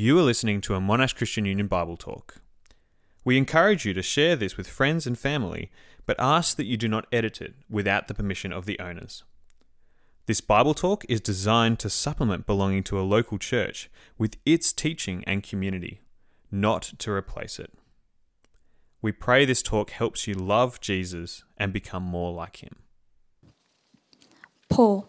You are listening to a Monash Christian Union Bible Talk. We encourage you to share this with friends and family, but ask that you do not edit it without the permission of the owners. This Bible Talk is designed to supplement belonging to a local church with its teaching and community, not to replace it. We pray this talk helps you love Jesus and become more like him. Paul,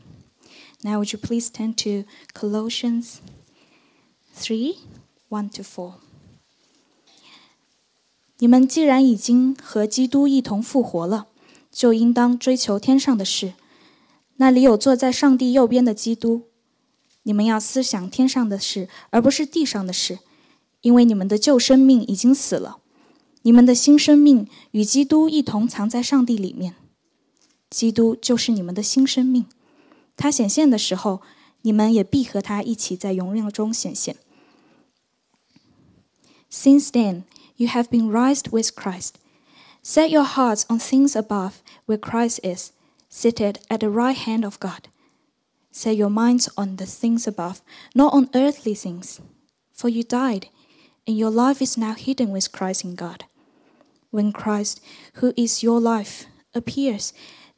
Now, would you please turn to Colossians 3 1 to 4. 你们既然已经和基督一同复活了，就应当追求天上的事。那里有坐在上帝右边的基督。你们要思想天上的事，而不是地上的事，因为你们的旧生命已经死了，你们的新生命与基督一同藏在上帝里面。基督就是你们的新生命。 他显现的时候，你们也必和他一起在荣耀中显现。Since then, you have been raised with Christ. Set your hearts on things above, where Christ is, seated at the right hand of God. Set your minds on the things above, not on earthly things. For you died, and your life is now hidden with Christ in God. When Christ, who is your life, appears,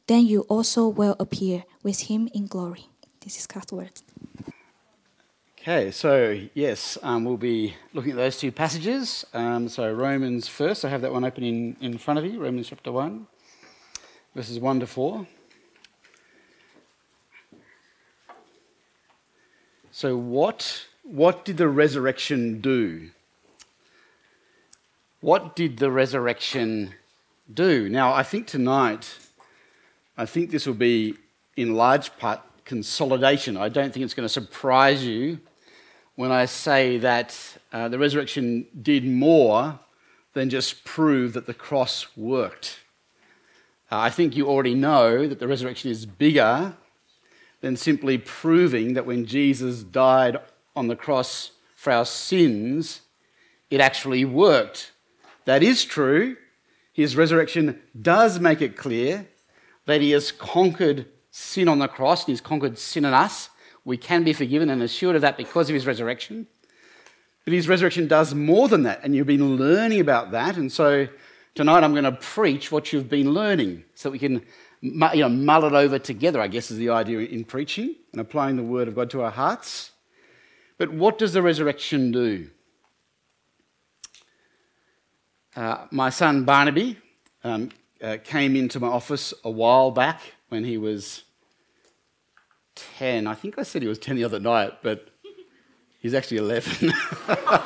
then you also will appear with him in glory. This is God's word. Okay, so yes, um, we'll be looking at those two passages. Um, so Romans first, I have that one open in, in front of you, Romans chapter 1, verses 1 to 4. So, what, what did the resurrection do? What did the resurrection do? Now, I think tonight, I think this will be in large part consolidation. I don't think it's going to surprise you when I say that uh, the resurrection did more than just prove that the cross worked. Uh, I think you already know that the resurrection is bigger than simply proving that when Jesus died on the cross for our sins, it actually worked. That is true. His resurrection does make it clear that he has conquered sin on the cross and he's conquered sin in us. We can be forgiven and assured of that because of his resurrection. But his resurrection does more than that, and you've been learning about that. And so tonight I'm going to preach what you've been learning so we can you know, mull it over together, I guess is the idea in preaching and applying the word of God to our hearts. But what does the resurrection do? Uh, my son Barnaby um, uh, came into my office a while back when he was 10. I think I said he was 10 the other night, but he's actually 11.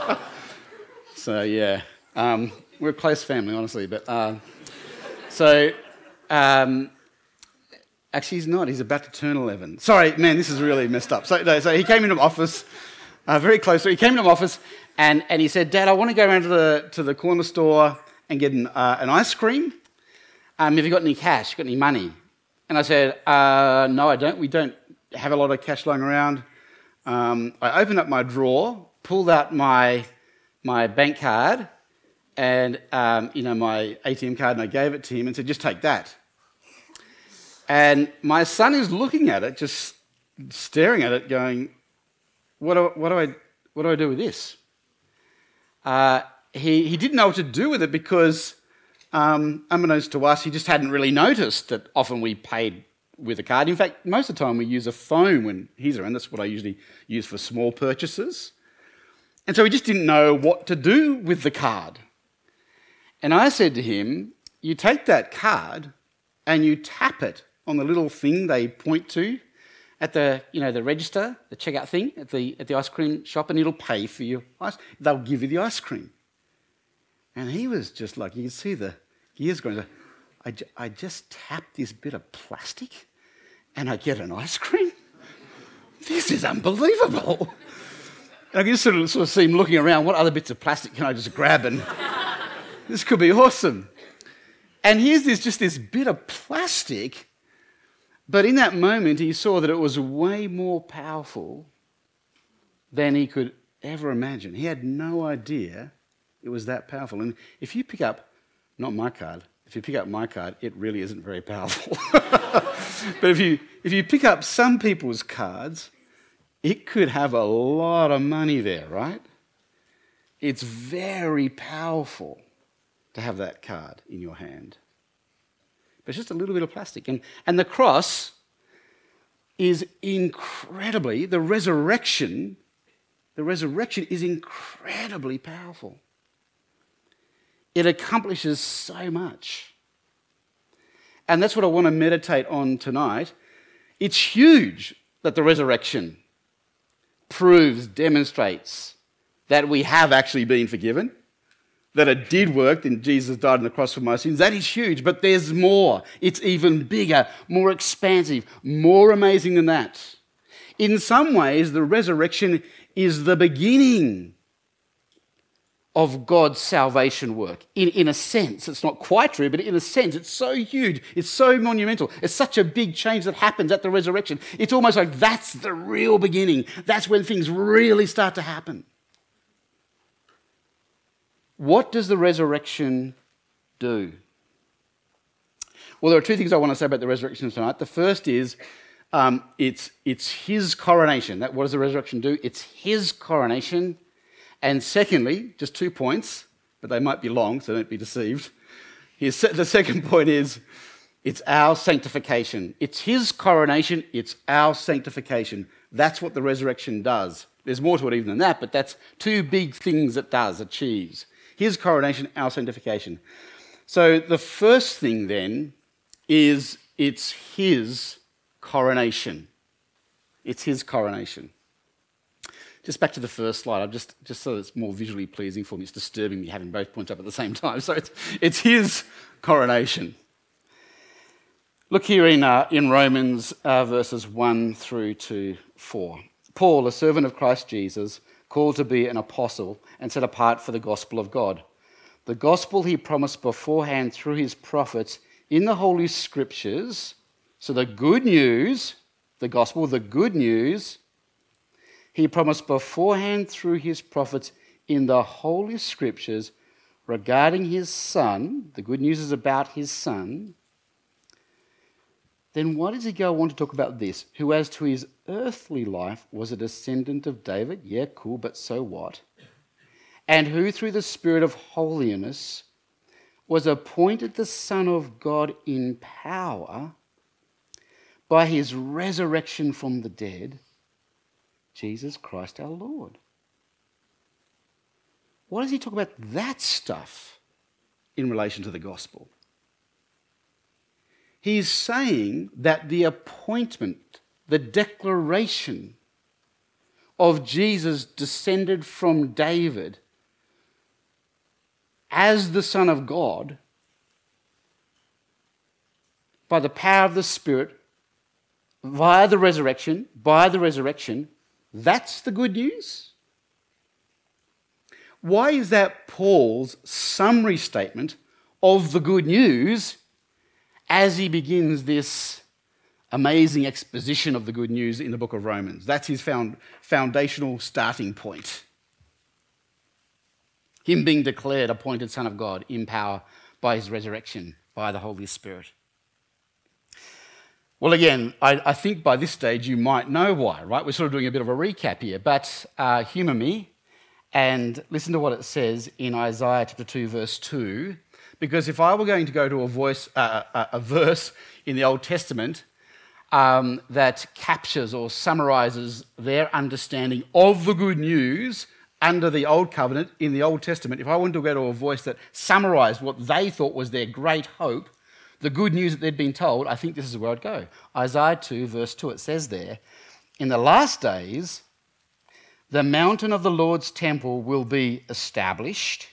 so, yeah, um, we're a close family, honestly. But uh, so, um, actually, he's not. He's about to turn 11. Sorry, man, this is really messed up. So, no, so he came into my office uh, very close. So he came into my office and, and he said, Dad, I want to go around to the, to the corner store and get an, uh, an ice cream. Um, have you got any cash? Got any money? And I said, uh, No, I don't. We don't have a lot of cash lying around. Um, I opened up my drawer, pulled out my, my bank card and um, you know, my ATM card, and I gave it to him and said, Just take that. And my son is looking at it, just staring at it, going, What do, what do, I, what do, I do with this? Uh, he, he didn't know what to do with it because um, unbeknownst to us, he just hadn't really noticed that often we paid with a card. In fact, most of the time we use a phone when he's around. That's what I usually use for small purchases. And so he just didn't know what to do with the card. And I said to him, You take that card and you tap it on the little thing they point to at the, you know, the register, the checkout thing at the, at the ice cream shop, and it'll pay for your ice. They'll give you the ice cream. And he was just like, you can see the gears going. I, I just tap this bit of plastic and I get an ice cream? This is unbelievable. And I can just sort of, sort of see him looking around. What other bits of plastic can I just grab? And this could be awesome. And here's this just this bit of plastic. But in that moment, he saw that it was way more powerful than he could ever imagine. He had no idea it was that powerful. And if you pick up, not my card, if you pick up my card, it really isn't very powerful. but if you, if you pick up some people's cards, it could have a lot of money there, right? It's very powerful to have that card in your hand. But it's just a little bit of plastic. And, and the cross is incredibly, the resurrection, the resurrection is incredibly powerful. It accomplishes so much. And that's what I want to meditate on tonight. It's huge that the resurrection proves, demonstrates that we have actually been forgiven, that it did work, and Jesus died on the cross for my sins. That is huge, but there's more. It's even bigger, more expansive, more amazing than that. In some ways, the resurrection is the beginning of God's salvation work. In, in a sense, it's not quite true, but in a sense, it's so huge, it's so monumental, it's such a big change that happens at the resurrection. It's almost like that's the real beginning. That's when things really start to happen. What does the resurrection do? Well, there are two things I want to say about the resurrection tonight. The first is um, it's, it's his coronation. That, what does the resurrection do? It's his coronation and secondly, just two points, but they might be long, so don't be deceived. The second point is it's our sanctification. It's his coronation, it's our sanctification. That's what the resurrection does. There's more to it even than that, but that's two big things it does, achieves. His coronation, our sanctification. So the first thing then is it's his coronation. It's his coronation. Just back to the first slide, I'm just, just so it's more visually pleasing for me. It's disturbing me having both points up at the same time. So it's, it's his coronation. Look here in, uh, in Romans uh, verses 1 through to 4. Paul, a servant of Christ Jesus, called to be an apostle and set apart for the gospel of God. The gospel he promised beforehand through his prophets in the Holy Scriptures. So the good news, the gospel, the good news he promised beforehand through his prophets in the Holy Scriptures regarding his son, the good news is about his son, then why does he go on to talk about this? Who, as to his earthly life, was a descendant of David? Yeah, cool, but so what? And who, through the Spirit of holiness, was appointed the Son of God in power by his resurrection from the dead Jesus Christ our Lord. Why does he talk about that stuff in relation to the gospel? He's saying that the appointment, the declaration of Jesus descended from David as the Son of God by the power of the Spirit, via the resurrection, by the resurrection, that's the good news? Why is that Paul's summary statement of the good news as he begins this amazing exposition of the good news in the book of Romans? That's his found, foundational starting point. Him being declared appointed Son of God in power by his resurrection by the Holy Spirit. Well, again, I, I, think by this stage you might know why, right? We're sort of doing a bit of a recap here, but uh, humour me and listen to what it says in Isaiah chapter 2, verse 2. Because if I were going to go to a, voice, uh, a, verse in the Old Testament um, that captures or summarizes their understanding of the good news under the Old Covenant in the Old Testament, if I wanted to go to a voice that summarized what they thought was their great hope, the good news that they'd been told, I think this is where I'd go. Isaiah 2, verse 2, it says there, In the last days, the mountain of the Lord's temple will be established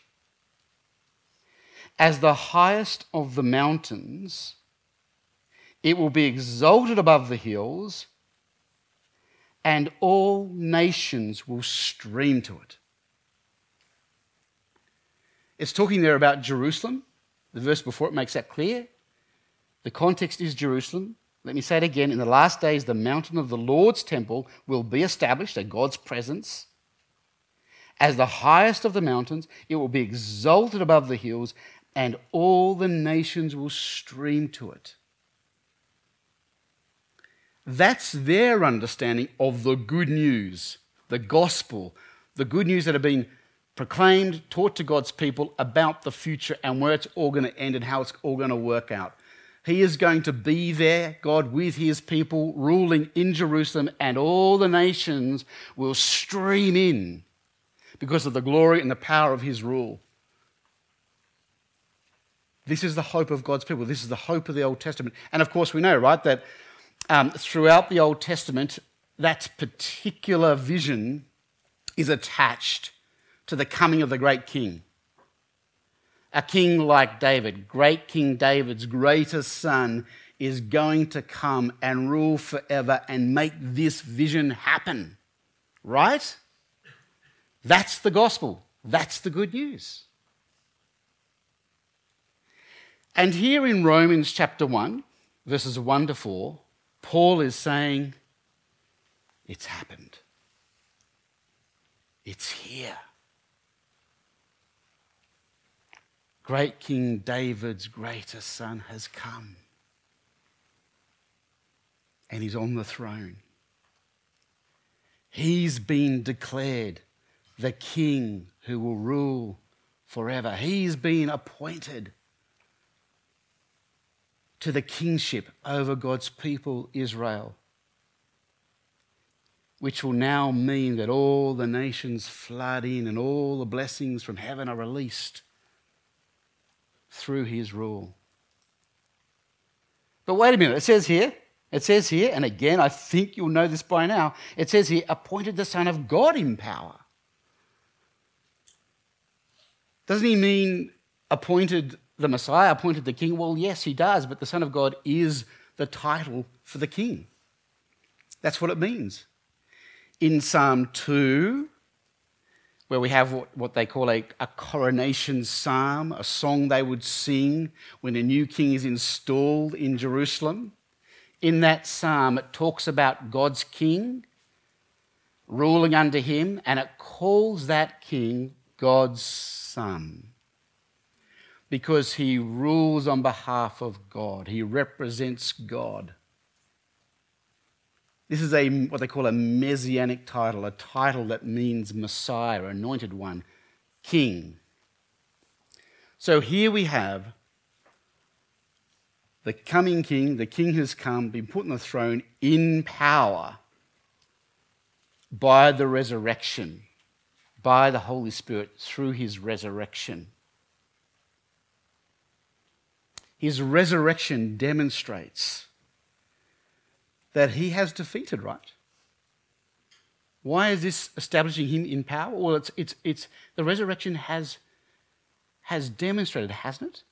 as the highest of the mountains. It will be exalted above the hills, and all nations will stream to it. It's talking there about Jerusalem. The verse before it makes that clear. The context is Jerusalem. Let me say it again. In the last days, the mountain of the Lord's temple will be established, at God's presence. As the highest of the mountains, it will be exalted above the hills, and all the nations will stream to it. That's their understanding of the good news, the gospel, the good news that have been proclaimed, taught to God's people about the future and where it's all going to end and how it's all going to work out. He is going to be there, God with his people, ruling in Jerusalem, and all the nations will stream in because of the glory and the power of his rule. This is the hope of God's people. This is the hope of the Old Testament. And of course, we know, right, that um, throughout the Old Testament, that particular vision is attached to the coming of the great king. A king like David, great King David's greatest son, is going to come and rule forever and make this vision happen. Right? That's the gospel. That's the good news. And here in Romans chapter 1, verses 1 to 4, Paul is saying, It's happened. It's here. Great King David's greatest son has come. And he's on the throne. He's been declared the king who will rule forever. He's been appointed to the kingship over God's people, Israel, which will now mean that all the nations flood in and all the blessings from heaven are released through his rule. But wait a minute, it says here, it says here, and again, I think you'll know this by now, it says here, appointed the Son of God in power. Doesn't he mean appointed the Messiah, appointed the king? Well, yes, he does, but the Son of God is the title for the king. That's what it means. In Psalm 2, where we have what, they call a, a coronation psalm, a song they would sing when a new king is installed in Jerusalem. In that psalm, it talks about God's king ruling under him, and it calls that king God's son because he rules on behalf of God, he represents God. This is a, what they call a messianic title, a title that means Messiah, anointed one, king. So here we have the coming king, the king has come, been put on the throne in power by the resurrection, by the Holy Spirit through his resurrection. His resurrection demonstrates that he has defeated, right? Why is this establishing him in power? Well, it's, it's, it's, the resurrection has, has demonstrated, hasn't it?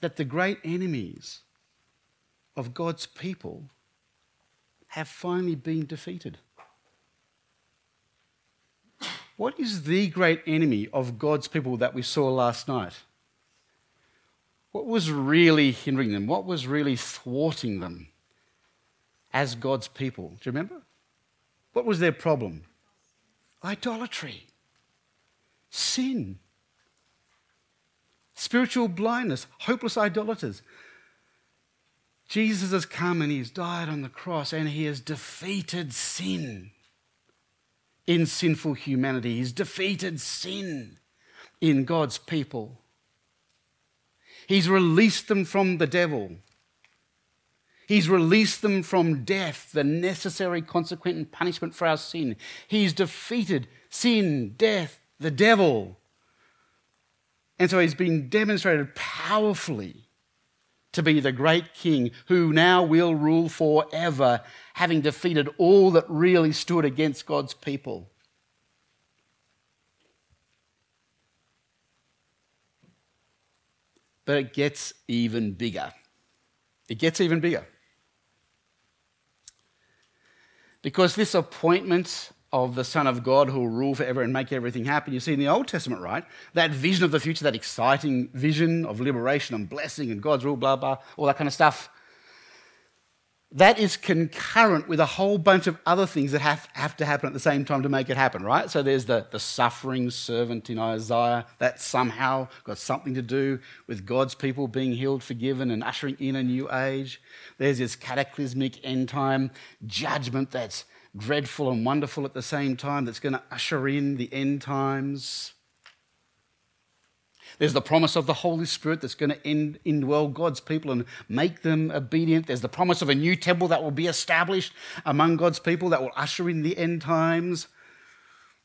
That the great enemies of God's people have finally been defeated. What is the great enemy of God's people that we saw last night? What was really hindering them? What was really thwarting them as God's people? Do you remember? What was their problem? Idolatry, sin, spiritual blindness, hopeless idolaters. Jesus has come and he's died on the cross and he has defeated sin in sinful humanity. He's defeated sin in God's people. He's released them from the devil. He's released them from death, the necessary consequent punishment for our sin. He's defeated sin, death, the devil. And so he's been demonstrated powerfully to be the great king who now will rule forever, having defeated all that really stood against God's people. But it gets even bigger. It gets even bigger. Because this appointment of the Son of God who will rule forever and make everything happen, you see in the Old Testament, right? That vision of the future, that exciting vision of liberation and blessing and God's rule, blah, blah, all that kind of stuff that is concurrent with a whole bunch of other things that have, have to happen at the same time to make it happen, right? So there's the, the suffering servant in Isaiah that somehow got something to do with God's people being healed, forgiven, and ushering in a new age. There's this cataclysmic end time judgment that's dreadful and wonderful at the same time that's going to usher in the end times. There's the promise of the Holy Spirit that's going to indwell God's people and make them obedient. There's the promise of a new temple that will be established among God's people that will usher in the end times.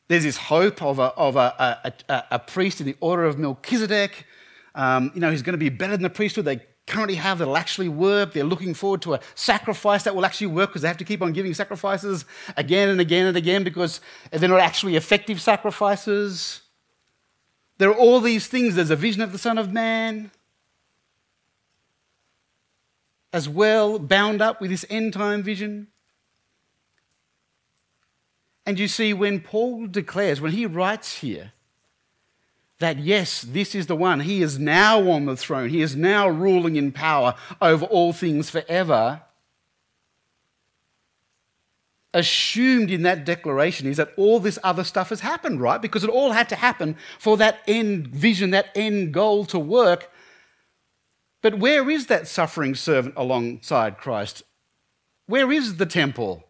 There's this hope of a, of a, a, a, priest in the order of Melchizedek. Um, you know, he's going to be better than the priesthood they currently have that'll actually work. They're looking forward to a sacrifice that will actually work because they have to keep on giving sacrifices again and again and again because they're not actually effective sacrifices. There are all these things. There's a vision of the Son of Man as well, bound up with this end time vision. And you see, when Paul declares, when he writes here, that yes, this is the one, he is now on the throne, he is now ruling in power over all things forever assumed in that declaration is that all this other stuff has happened, right? Because it all had to happen for that end vision, that end goal to work. But where is that suffering servant alongside Christ? Where is the temple?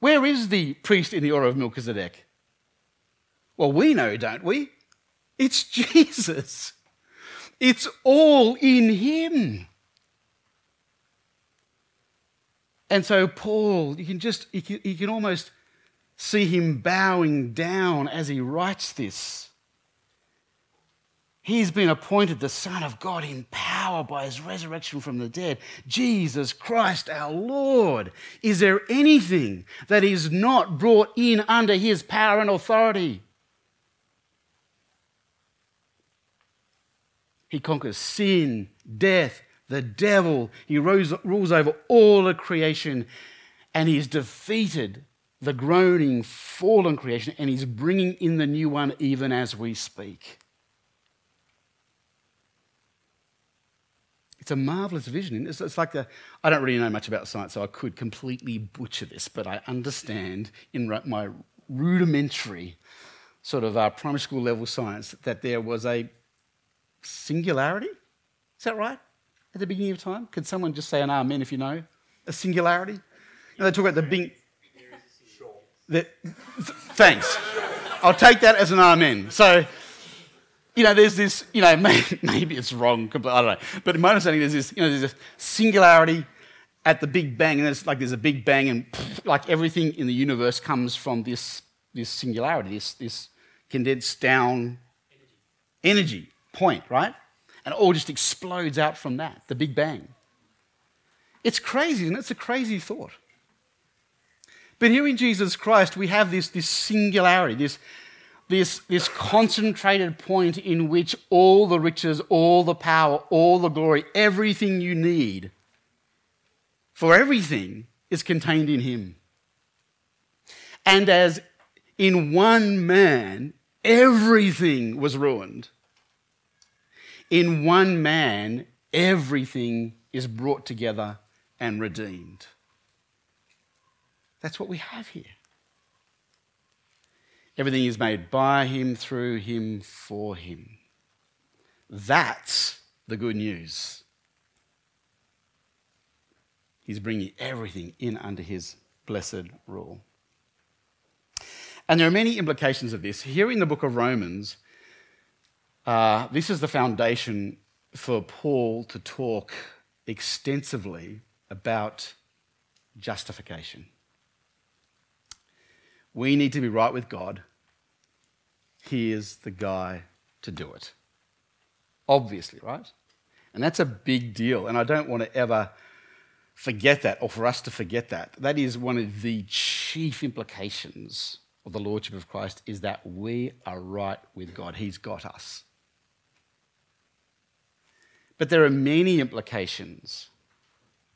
Where is the priest in the order of Melchizedek? Well, we know, don't we? It's Jesus. It's all in him. And so, Paul, you can just, you can, you can almost see him bowing down as he writes this. He's been appointed the Son of God in power by his resurrection from the dead. Jesus Christ our Lord. Is there anything that is not brought in under his power and authority? He conquers sin, death, the devil. He rose, rules over all of creation and he's defeated the groaning, fallen creation and he's bringing in the new one even as we speak. It's a marvelous vision. It's, it's like the, I don't really know much about science, so I could completely butcher this, but I understand in my rudimentary sort of uh, primary school level science that there was a singularity. Is that right? At the beginning of time? Could someone just say an amen if you know? A singularity? Know, they talk about the big. The, thanks. I'll take that as an amen. So, you know, there's this, you know, maybe, it's wrong, I don't know. But in my understanding, there's this, you know, there's a singularity at the Big Bang, and there's like there's a Big Bang, and like everything in the universe comes from this, this singularity, this, this condensed down energy point, right? And it all just explodes out from that, the Big Bang. It's crazy, and it? It's a crazy thought. But here in Jesus Christ, we have this, this singularity, this, this, this concentrated point in which all the riches, all the power, all the glory, everything you need for everything is contained in Him. And as in one man, everything was ruined in one man, everything is brought together and redeemed. That's what we have here. Everything is made by him, through him, for him. That's the good news. He's bringing everything in under his blessed rule. And there are many implications of this. Here in the book of Romans, uh, this is the foundation for Paul to talk extensively about justification. We need to be right with God. He is the guy to do it. Obviously, right? And that's a big deal. And I don't want to ever forget that or for us to forget that. That is one of the chief implications of the Lordship of Christ is that we are right with God. He's got us. But there are many implications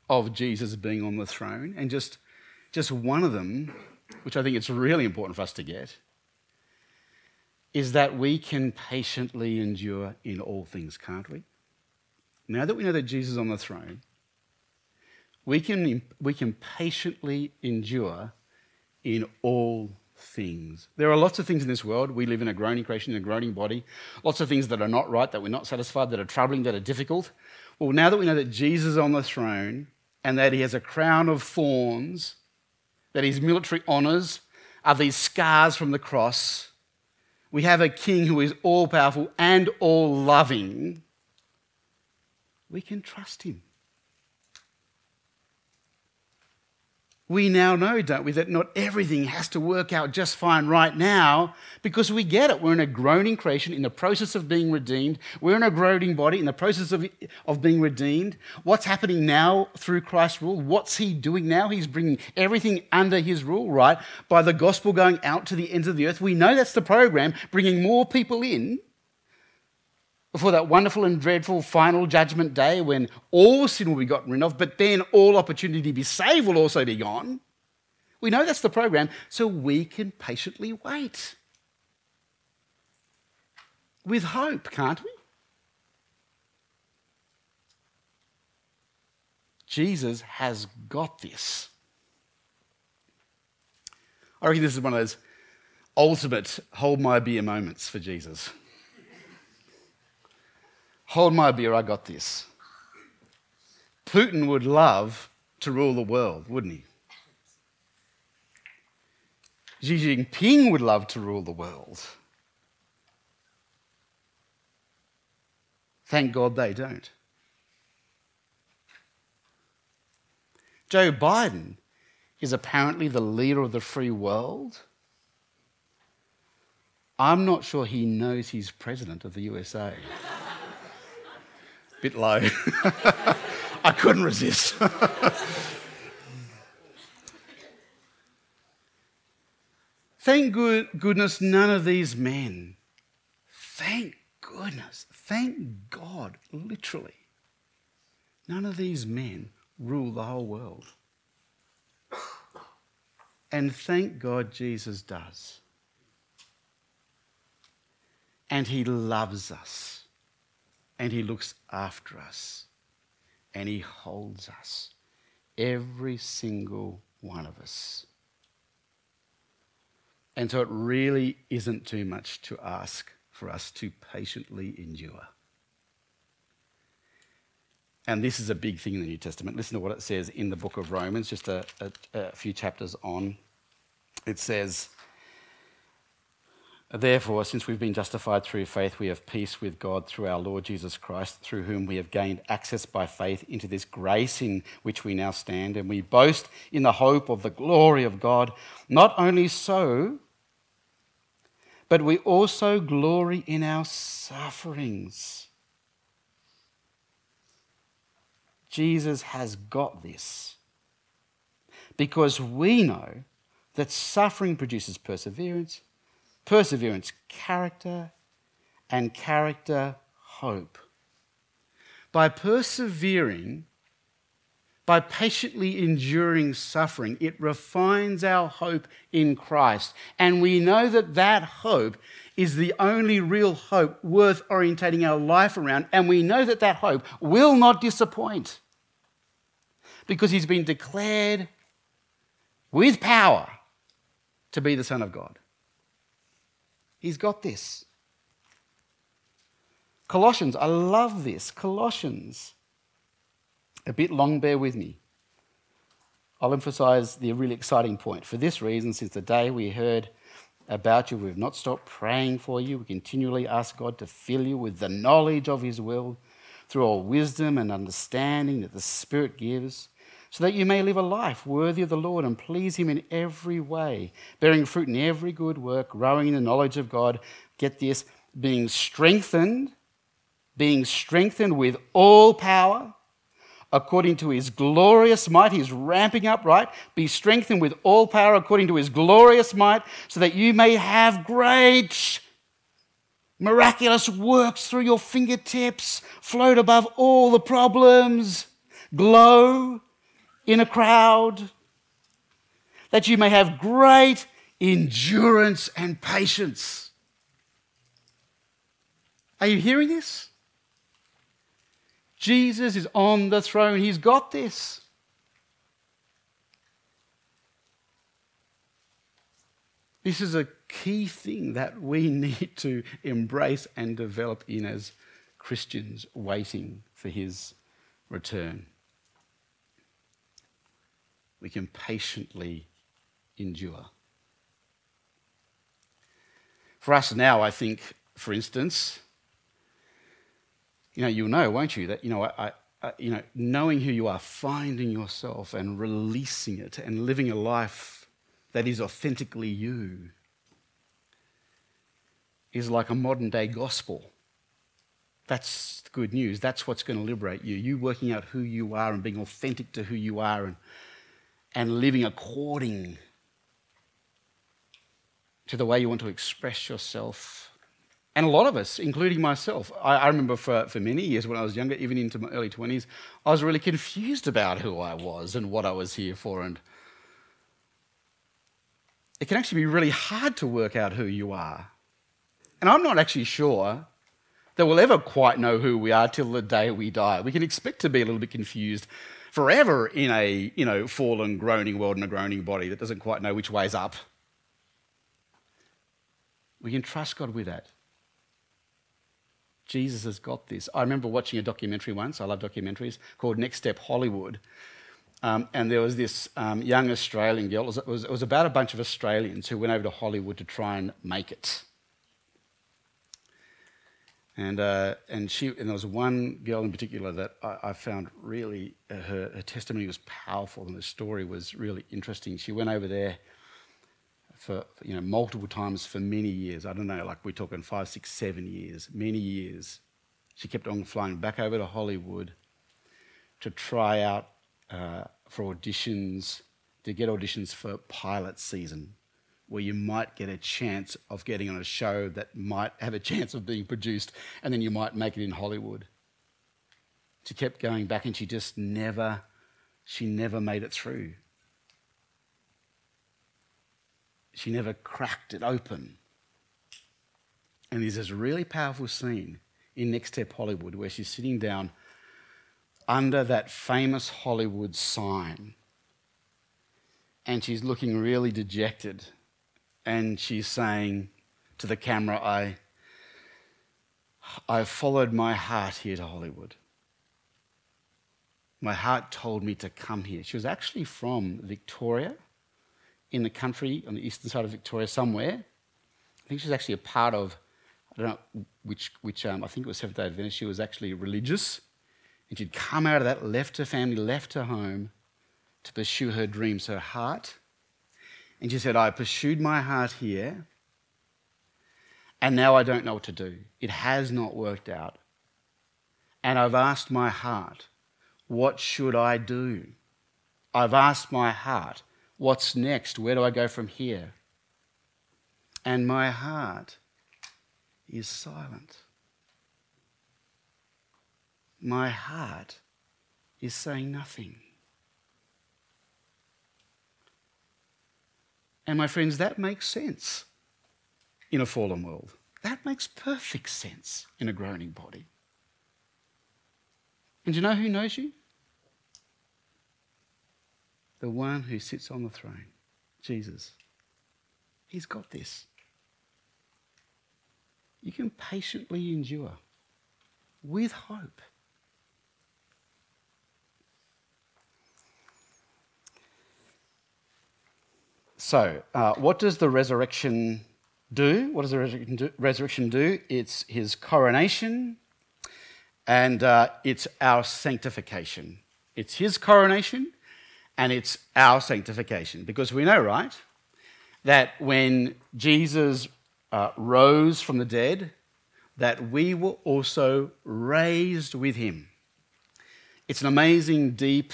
of Jesus being on the throne. And just just one of them, which I think it's really important for us to get, is that we can patiently endure in all things, can't we? Now that we know that Jesus is on the throne, we can, we can patiently endure in all things. There are lots of things in this world. We live in a groaning creation, in a groaning body. Lots of things that are not right, that we're not satisfied, that are troubling, that are difficult. Well, now that we know that Jesus is on the throne and that he has a crown of thorns, that his military honours are these scars from the cross, we have a king who is all powerful and all loving. We can trust him. We now know, don't we, that not everything has to work out just fine right now because we get it. We're in a groaning creation in the process of being redeemed. We're in a groaning body in the process of, of being redeemed. What's happening now through Christ's rule? What's he doing now? He's bringing everything under his rule, right? By the gospel going out to the ends of the earth. We know that's the program, bringing more people in before that wonderful and dreadful final judgment day when all sin will be gotten rid of, but then all opportunity to be saved will also be gone. We know that's the program, so we can patiently wait. With hope, can't we? Jesus has got this. I reckon this is one of those ultimate hold my beer moments for Jesus. Hold my beer, I got this. Putin would love to rule the world, wouldn't he? Xi Jinping would love to rule the world. Thank God they don't. Joe Biden is apparently the leader of the free world. I'm not sure he knows he's president of the USA. Bit low. I couldn't resist. Thank good, goodness none of these men, thank goodness, thank God, literally, none of these men rule the whole world. And thank God Jesus does. And he loves us and He looks after us and He holds us, every single one of us. And so it really isn't too much to ask for us to patiently endure. And this is a big thing in the New Testament. Listen to what it says in the book of Romans, just a, a, a few chapters on. It says, Therefore, since we've been justified through faith, we have peace with God through our Lord Jesus Christ, through whom we have gained access by faith into this grace in which we now stand, and we boast in the hope of the glory of God. Not only so, but we also glory in our sufferings. Jesus has got this because we know that suffering produces perseverance perseverance, character, and character, hope. By persevering, by patiently enduring suffering, it refines our hope in Christ. And we know that that hope is the only real hope worth orientating our life around. And we know that that hope will not disappoint because he's been declared with power to be the Son of God. He's got this. Colossians, I love this. Colossians. A bit long, bear with me. I'll emphasize the really exciting point. For this reason, since the day we heard about you, we've not stopped praying for you. We continually ask God to fill you with the knowledge of His will through all wisdom and understanding that the Spirit gives so that you may live a life worthy of the Lord and please Him in every way, bearing fruit in every good work, growing in the knowledge of God. Get this, being strengthened, being strengthened with all power according to his glorious might. He's ramping up, right? Be strengthened with all power according to his glorious might, so that you may have great, miraculous works through your fingertips, float above all the problems, glow in a crowd, that you may have great endurance and patience. Are you hearing this? Jesus is on the throne. He's got this. This is a key thing that we need to embrace and develop in as Christians waiting for his return. We can patiently endure. For us now, I think, for instance, you know, you'll know, won't you, that, you know, I, I, you know, knowing who you are, finding yourself and releasing it and living a life that is authentically you is like a modern day gospel. That's good news. That's what's going to liberate you. You working out who you are and being authentic to who you are and, and living according to the way you want to express yourself. And a lot of us, including myself, I, I, remember for, for many years when I was younger, even into my early 20s, I was really confused about who I was and what I was here for. And it can actually be really hard to work out who you are. And I'm not actually sure that we'll ever quite know who we are till the day we die. We can expect to be a little bit confused forever in a you know, fallen, groaning world and a groaning body that doesn't quite know which way's up. We can trust God with that. Jesus has got this. I remember watching a documentary once, I love documentaries, called Next Stop Hollywood. Um, and there was this um, young Australian girl. It was, it, was, it was about a bunch of Australians who went over to Hollywood to try and make it. And, uh, and, she, and there was one girl in particular that I, I found really, uh, her, her, testimony was powerful and the story was really interesting. She went over there for you know multiple times for many years. I don't know, like we're talking five, six, seven years, many years. She kept on flying back over to Hollywood to try out uh, for auditions, to get auditions for pilot season, where you might get a chance of getting on a show that might have a chance of being produced, and then you might make it in Hollywood. She kept going back, and she just never, she never made it through. she never cracked it open. And there's this really powerful scene in Next Stop Hollywood where she's sitting down under that famous Hollywood sign. And she's looking really dejected. And she's saying to the camera, I, I followed my heart here to Hollywood. My heart told me to come here. She was actually from Victoria in the country on the eastern side of Victoria somewhere. I think she's actually a part of, I don't know which, which um, I think it was Seventh day Adventist. She was actually religious. And she'd come out of that, left her family, left her home to pursue her dreams, her heart. And she said, I pursued my heart here, and now I don't know what to do. It has not worked out. And I've asked my heart, what should I do? I've asked my heart, What's next? Where do I go from here? And my heart is silent. My heart is saying nothing. And my friends, that makes sense in a fallen world. That makes perfect sense in a groaning body. And do you know who knows you? the one who sits on the throne, Jesus. He's got this. You can patiently endure with hope. So, uh, what does the resurrection do? What does the resurrection do? It's his coronation and uh, it's our sanctification. It's his coronation and it's our sanctification. Because we know, right, that when Jesus uh, rose from the dead, that we were also raised with him. It's an amazing, deep,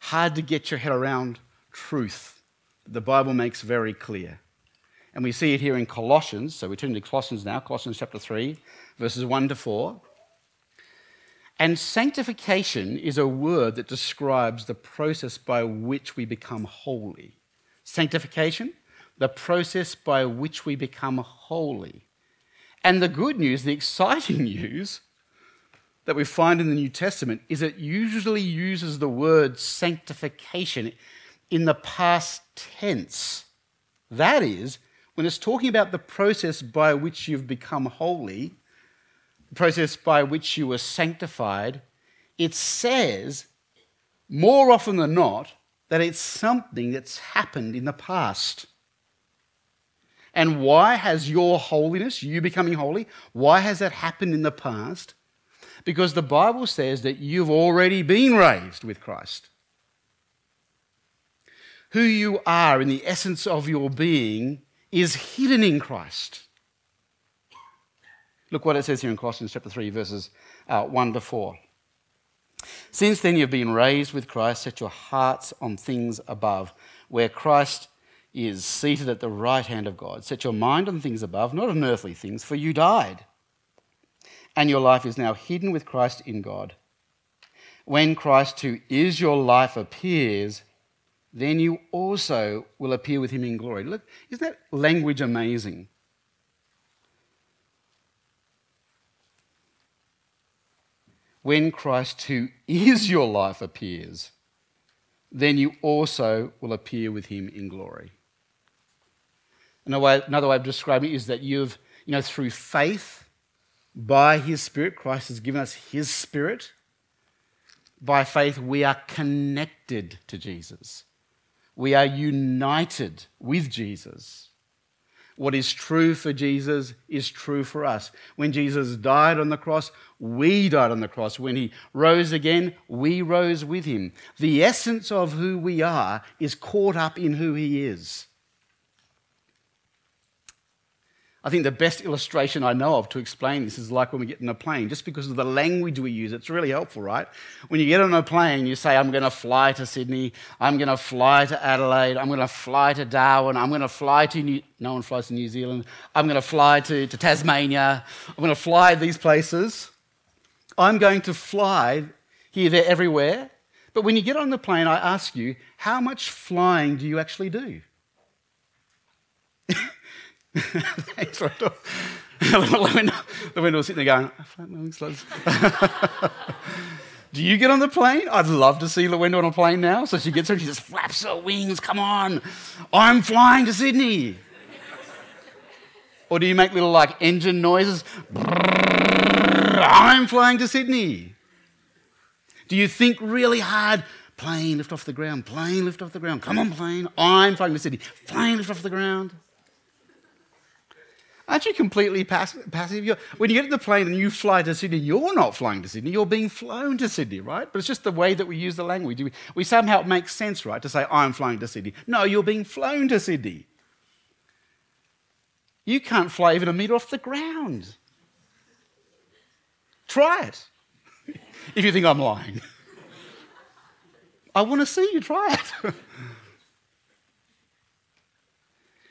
hard to get your head around truth the Bible makes very clear. And we see it here in Colossians. So we turn to Colossians now, Colossians chapter 3, verses 1 to 4. And sanctification is a word that describes the process by which we become holy. Sanctification, the process by which we become holy. And the good news, the exciting news that we find in the New Testament is it usually uses the word sanctification in the past tense. That is, when it's talking about the process by which you've become holy, the process by which you were sanctified, it says more often than not that it's something that's happened in the past. And why has your holiness, you becoming holy, why has that happened in the past? Because the Bible says that you've already been raised with Christ. Who you are in the essence of your being is hidden in Christ. Look what it says here in Colossians chapter 3, verses uh, 1 to 4. Since then you've been raised with Christ, set your hearts on things above, where Christ is seated at the right hand of God. Set your mind on things above, not on earthly things, for you died. And your life is now hidden with Christ in God. When Christ, who is your life, appears, then you also will appear with him in glory. Look, isn't that language amazing? When Christ, who is your life, appears, then you also will appear with him in glory. Another way, another way of describing it is that you've, you know, through faith, by his Spirit, Christ has given us his Spirit. By faith, we are connected to Jesus. We are united with Jesus. What is true for Jesus is true for us. When Jesus died on the cross, we died on the cross. When he rose again, we rose with him. The essence of who we are is caught up in who he is. I think the best illustration I know of to explain this is like when we get in a plane, just because of the language we use. It's really helpful, right? When you get on a plane, you say, I'm going to fly to Sydney, I'm going to fly to Adelaide, I'm going to fly to Darwin, I'm going to fly to New... No one flies to New Zealand. I'm going to fly to, to Tasmania, I'm going to fly these places. I'm going to fly here, there, everywhere. But when you get on the plane, I ask you, how much flying do you actually do? Thanks, Rachel. the window was sitting there going, I flat moving slugs. Do you get on the plane? I'd love to see Lawenda on a plane now. So she gets her and she just flaps her wings. Come on, I'm flying to Sydney. Or do you make little like engine noises? I'm flying to Sydney. Do you think really hard? Plane, lift off the ground. Plane, lift off the ground. Come on, plane. I'm flying to Sydney. Plane, lift off the ground. Aren't you completely pass- passive? You're, when you get in the plane and you fly to Sydney, you're not flying to Sydney, you're being flown to Sydney, right? But it's just the way that we use the language. We, we somehow make sense, right, to say, I'm flying to Sydney. No, you're being flown to Sydney. You can't fly even a metre off the ground. Try it if you think I'm lying. I want to see you try it.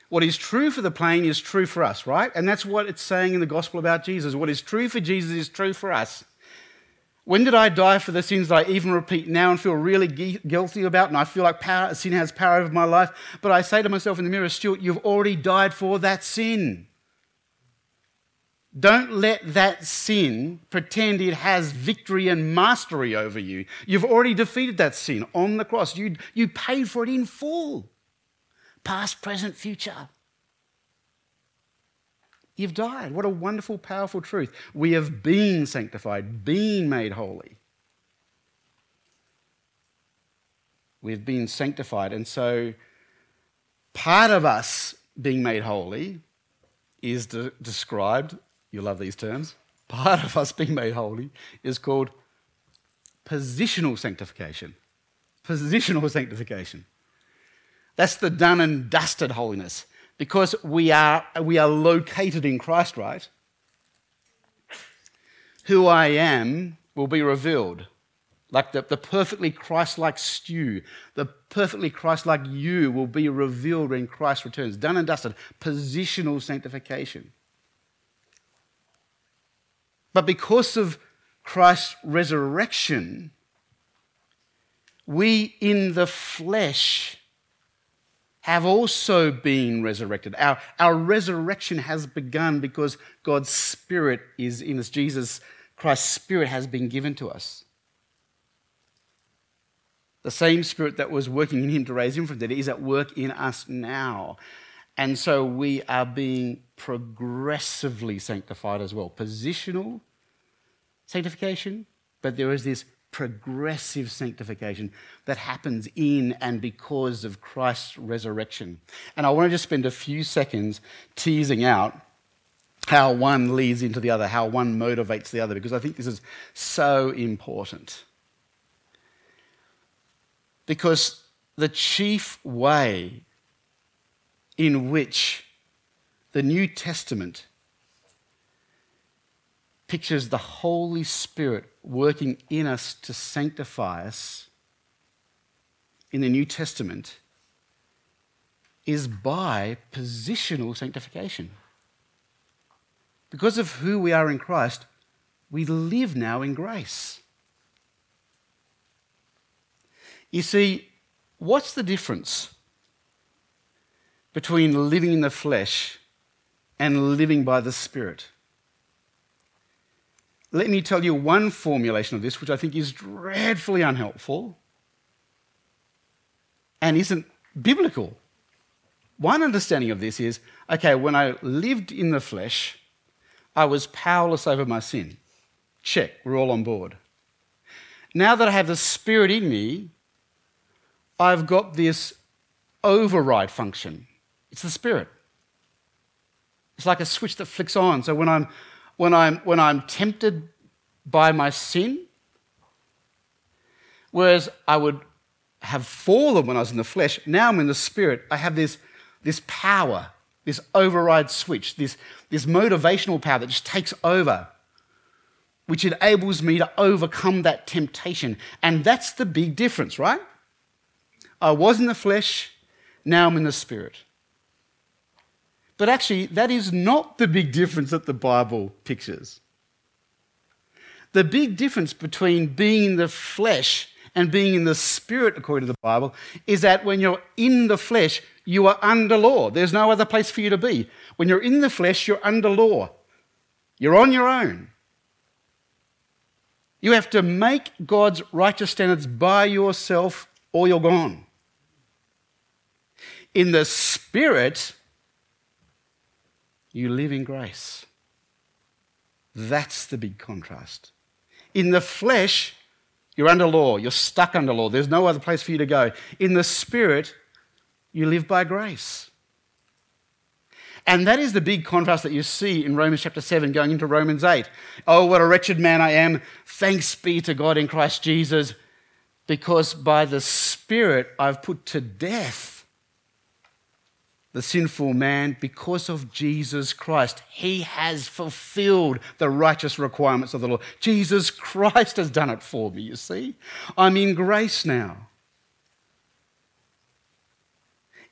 What is true for the plane is true for us, right? And that's what it's saying in the gospel about Jesus. What is true for Jesus is true for us. When did I die for the sins that I even repeat now and feel really guilty about? And I feel like power, sin has power over my life. But I say to myself in the mirror, Stuart, you've already died for that sin. Don't let that sin pretend it has victory and mastery over you. You've already defeated that sin on the cross. You, you paid for it in full past, present, future. You've died. What a wonderful, powerful truth. We have been sanctified, been made holy. We've been sanctified. And so, part of us being made holy is de- described, you love these terms, part of us being made holy is called positional sanctification. Positional sanctification. That's the done and dusted holiness. Because we are, we are located in Christ, right? Who I am will be revealed. Like the, the perfectly Christ like stew, the perfectly Christ like you will be revealed when Christ returns. Done and dusted. Positional sanctification. But because of Christ's resurrection, we in the flesh have also been resurrected. Our, our resurrection has begun because God's Spirit is in us. Jesus Christ's Spirit has been given to us. The same Spirit that was working in him to raise him from the dead is at work in us now. And so we are being progressively sanctified as well. Positional sanctification, but there is this progressive sanctification that happens in and because of Christ's resurrection. And I want to just spend a few seconds teasing out how one leads into the other, how one motivates the other, because I think this is so important. Because the chief way in which the New Testament pictures the Holy Spirit working in us to sanctify us in the New Testament is by positional sanctification. Because of who we are in Christ, we live now in grace. You see, what's the difference between living in the flesh and living by the Spirit? Let me tell you one formulation of this, which I think is dreadfully unhelpful and isn't biblical. One understanding of this is okay, when I lived in the flesh, I was powerless over my sin. Check, we're all on board. Now that I have the Spirit in me, I've got this override function. It's the Spirit. It's like a switch that flicks on. So when I'm, when I'm, when I'm tempted by my sin, whereas I would have fallen when I was in the flesh, now I'm in the Spirit, I have this, this power, this override switch, this, this motivational power that just takes over, which enables me to overcome that temptation. And that's the big difference, right? I was in the flesh, now I'm in the spirit. But actually, that is not the big difference that the Bible pictures. The big difference between being in the flesh and being in the spirit, according to the Bible, is that when you're in the flesh, you are under law. There's no other place for you to be. When you're in the flesh, you're under law. You're on your own. You have to make God's righteous standards by yourself or you're gone. In the Spirit, you live in grace. That's the big contrast. In the flesh, you're under law. You're stuck under law. There's no other place for you to go. In the Spirit, you live by grace. And that is the big contrast that you see in Romans chapter 7 going into Romans 8. Oh, what a wretched man I am. Thanks be to God in Christ Jesus, because by the Spirit I've put to death the sinful man because of Jesus Christ. He has fulfilled the righteous requirements of the law. Jesus Christ has done it for me, you see. I'm in grace now.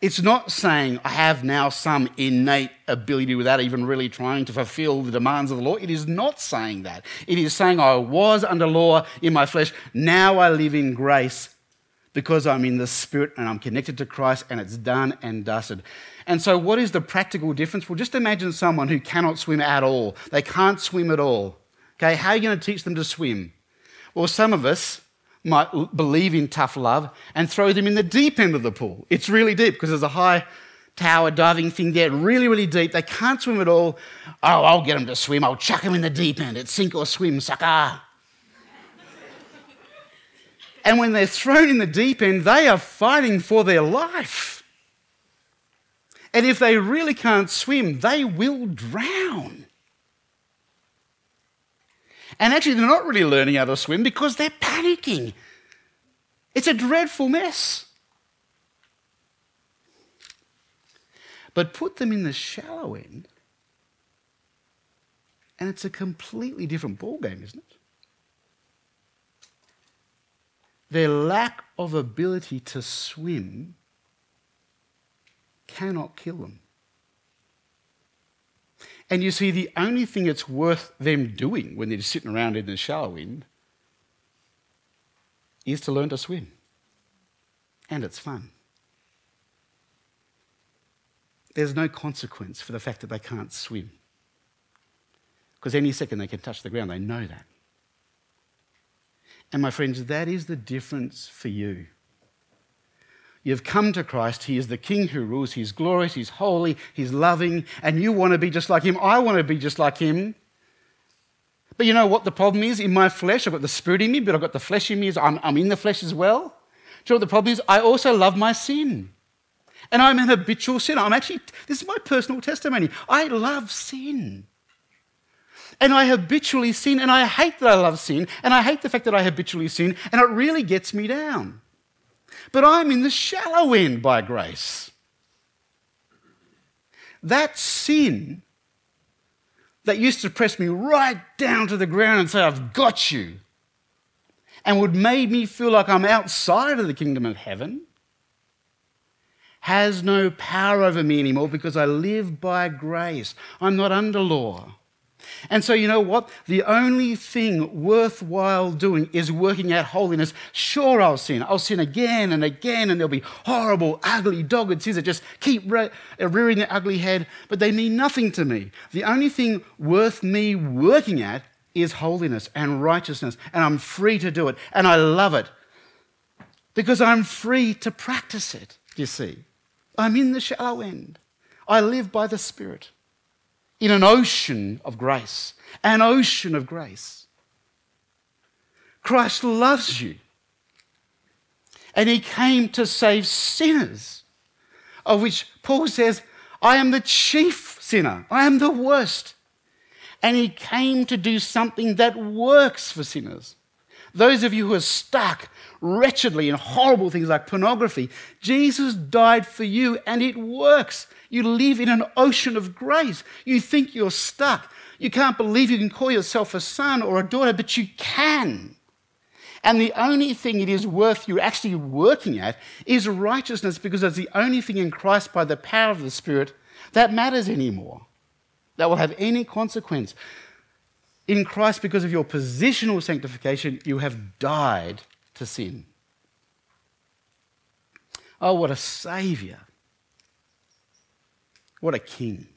It's not saying I have now some innate ability without even really trying to fulfill the demands of the law. It is not saying that. It is saying I was under law in my flesh. Now I live in grace because I'm in the Spirit and I'm connected to Christ and it's done and dusted. And so, what is the practical difference? Well, just imagine someone who cannot swim at all. They can't swim at all. Okay, how are you going to teach them to swim? Well, some of us might believe in tough love and throw them in the deep end of the pool. It's really deep because there's a high tower diving thing there, really, really deep. They can't swim at all. Oh, I'll get them to swim. I'll chuck them in the deep end. It's sink or swim, sucker. And when they're thrown in the deep end, they are fighting for their life. And if they really can't swim, they will drown. And actually, they're not really learning how to swim because they're panicking. It's a dreadful mess. But put them in the shallow end, and it's a completely different ballgame, isn't it? Their lack of ability to swim cannot kill them. And you see, the only thing it's worth them doing when they're sitting around in the shallow end is to learn to swim. And it's fun. there's no consequence for the fact that they can't swim. Because any second they can touch the ground, they know that. And my friends, that is the difference for you. You've come to Christ. He is the King who rules. He's glorious. He's holy. He's loving. And you want to be just like Him. I want to be just like Him. But you know what the problem is? In my flesh, I've got the Spirit in me, but I've got the flesh in me. I'm, I'm in the flesh as well. Do you know what the problem is? I also love my sin. And I'm an habitual sinner. I'm actually, this is my personal testimony. I love sin. And I habitually sin, and I hate that I love sin, and I hate the fact that I habitually sin, and it really gets me down. But I'm in the shallow end by grace. That sin that used to press me right down to the ground and say, I've got you, and would make me feel like I'm outside of the kingdom of heaven, has no power over me anymore because I live by grace. I'm not under law. And so, you know what? The only thing worthwhile doing is working out holiness. Sure, I'll sin. I'll sin again and again, and there'll be horrible, ugly, dogged sins that just keep re- uh, rearing their ugly head, but they mean nothing to me. The only thing worth me working at is holiness and righteousness, and I'm free to do it, and I love it because I'm free to practice it, you see. I'm in the shallow end. I live by the Spirit in an ocean of grace. An ocean of grace. Christ loves you. And he came to save sinners, of which Paul says, I am the chief sinner, I am the worst. And he came to do something that works for sinners. Those of you who are stuck wretchedly in horrible things like pornography, Jesus died for you and it works. You live in an ocean of grace. You think you're stuck. You can't believe you can call yourself a son or a daughter, but you can. And the only thing it is worth you actually working at is righteousness because it's the only thing in Christ by the power of the Spirit that matters anymore, that will have any consequence. In Christ, because of your positional sanctification, you have died to sin. Oh, what a Saviour! What a king.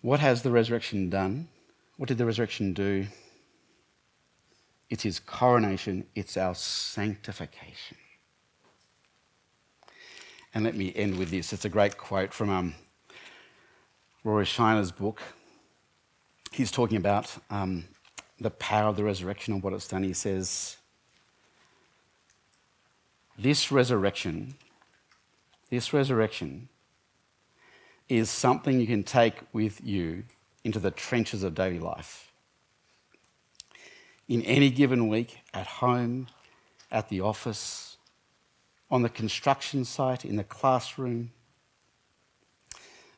What has the resurrection done? What did the resurrection do? It's his coronation, it's our sanctification. And let me end with this. It's a great quote from um, Rory Shiner's book. He's talking about um, the power of the resurrection and what it's done. He says, This resurrection this resurrection is something you can take with you into the trenches of daily life. In any given week, at home, at the office, on the construction site, in the classroom,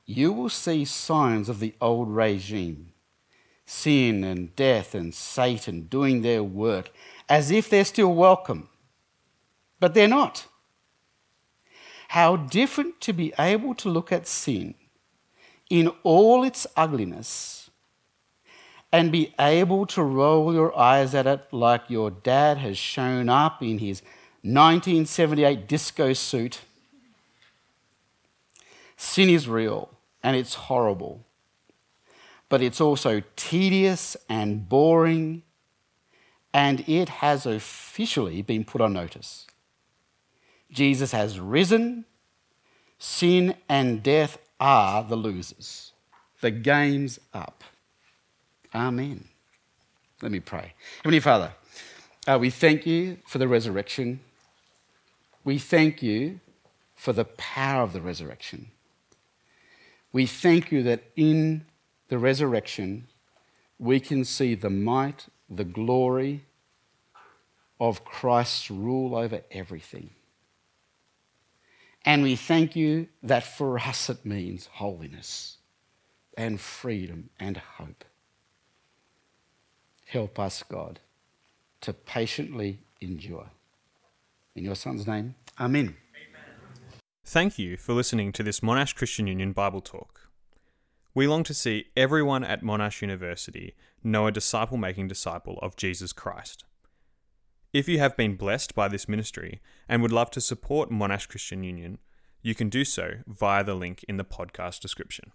you will see signs of the old regime sin and death and Satan doing their work as if they're still welcome. But they're not. How different to be able to look at sin in all its ugliness and be able to roll your eyes at it like your dad has shown up in his 1978 disco suit. Sin is real and it's horrible, but it's also tedious and boring, and it has officially been put on notice. Jesus has risen. Sin and death are the losers. The game's up. Amen. Let me pray. Heavenly Father, uh, we thank you for the resurrection. We thank you for the power of the resurrection. We thank you that in the resurrection, we can see the might, the glory of Christ's rule over everything. And we thank you that for us it means holiness and freedom and hope. Help us, God, to patiently endure. In your Son's name, Amen. Thank you for listening to this Monash Christian Union Bible Talk. We long to see everyone at Monash University know a disciple making disciple of Jesus Christ. If you have been blessed by this ministry and would love to support Monash Christian Union, you can do so via the link in the podcast description.